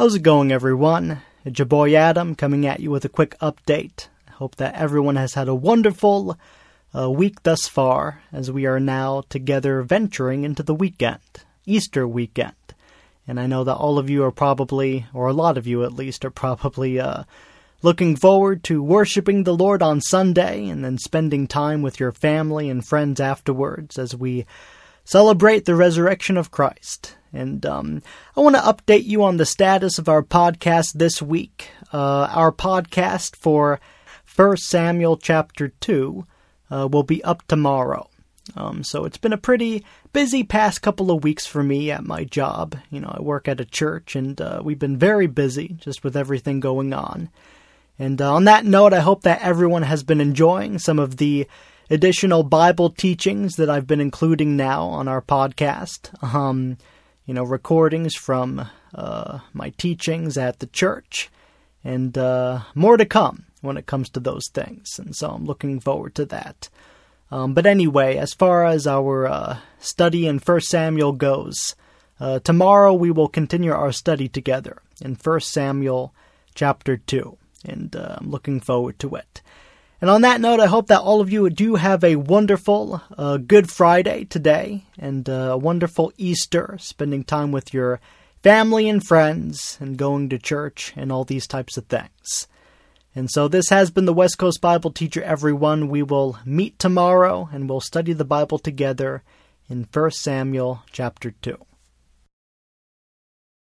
How's it going, everyone? It's your boy Adam coming at you with a quick update. I hope that everyone has had a wonderful uh, week thus far as we are now together venturing into the weekend, Easter weekend. And I know that all of you are probably, or a lot of you at least, are probably uh, looking forward to worshiping the Lord on Sunday and then spending time with your family and friends afterwards as we celebrate the resurrection of Christ. And um, I want to update you on the status of our podcast this week. Uh, our podcast for 1 Samuel chapter 2 uh, will be up tomorrow. Um, so it's been a pretty busy past couple of weeks for me at my job. You know, I work at a church and uh, we've been very busy just with everything going on. And uh, on that note, I hope that everyone has been enjoying some of the additional Bible teachings that I've been including now on our podcast. Um, you know, recordings from uh, my teachings at the church, and uh, more to come when it comes to those things. And so I'm looking forward to that. Um, but anyway, as far as our uh, study in 1 Samuel goes, uh, tomorrow we will continue our study together in 1 Samuel chapter 2, and uh, I'm looking forward to it. And on that note, I hope that all of you do have a wonderful uh, Good Friday today and uh, a wonderful Easter, spending time with your family and friends and going to church and all these types of things. And so this has been the West Coast Bible Teacher, everyone. We will meet tomorrow and we'll study the Bible together in 1 Samuel chapter 2.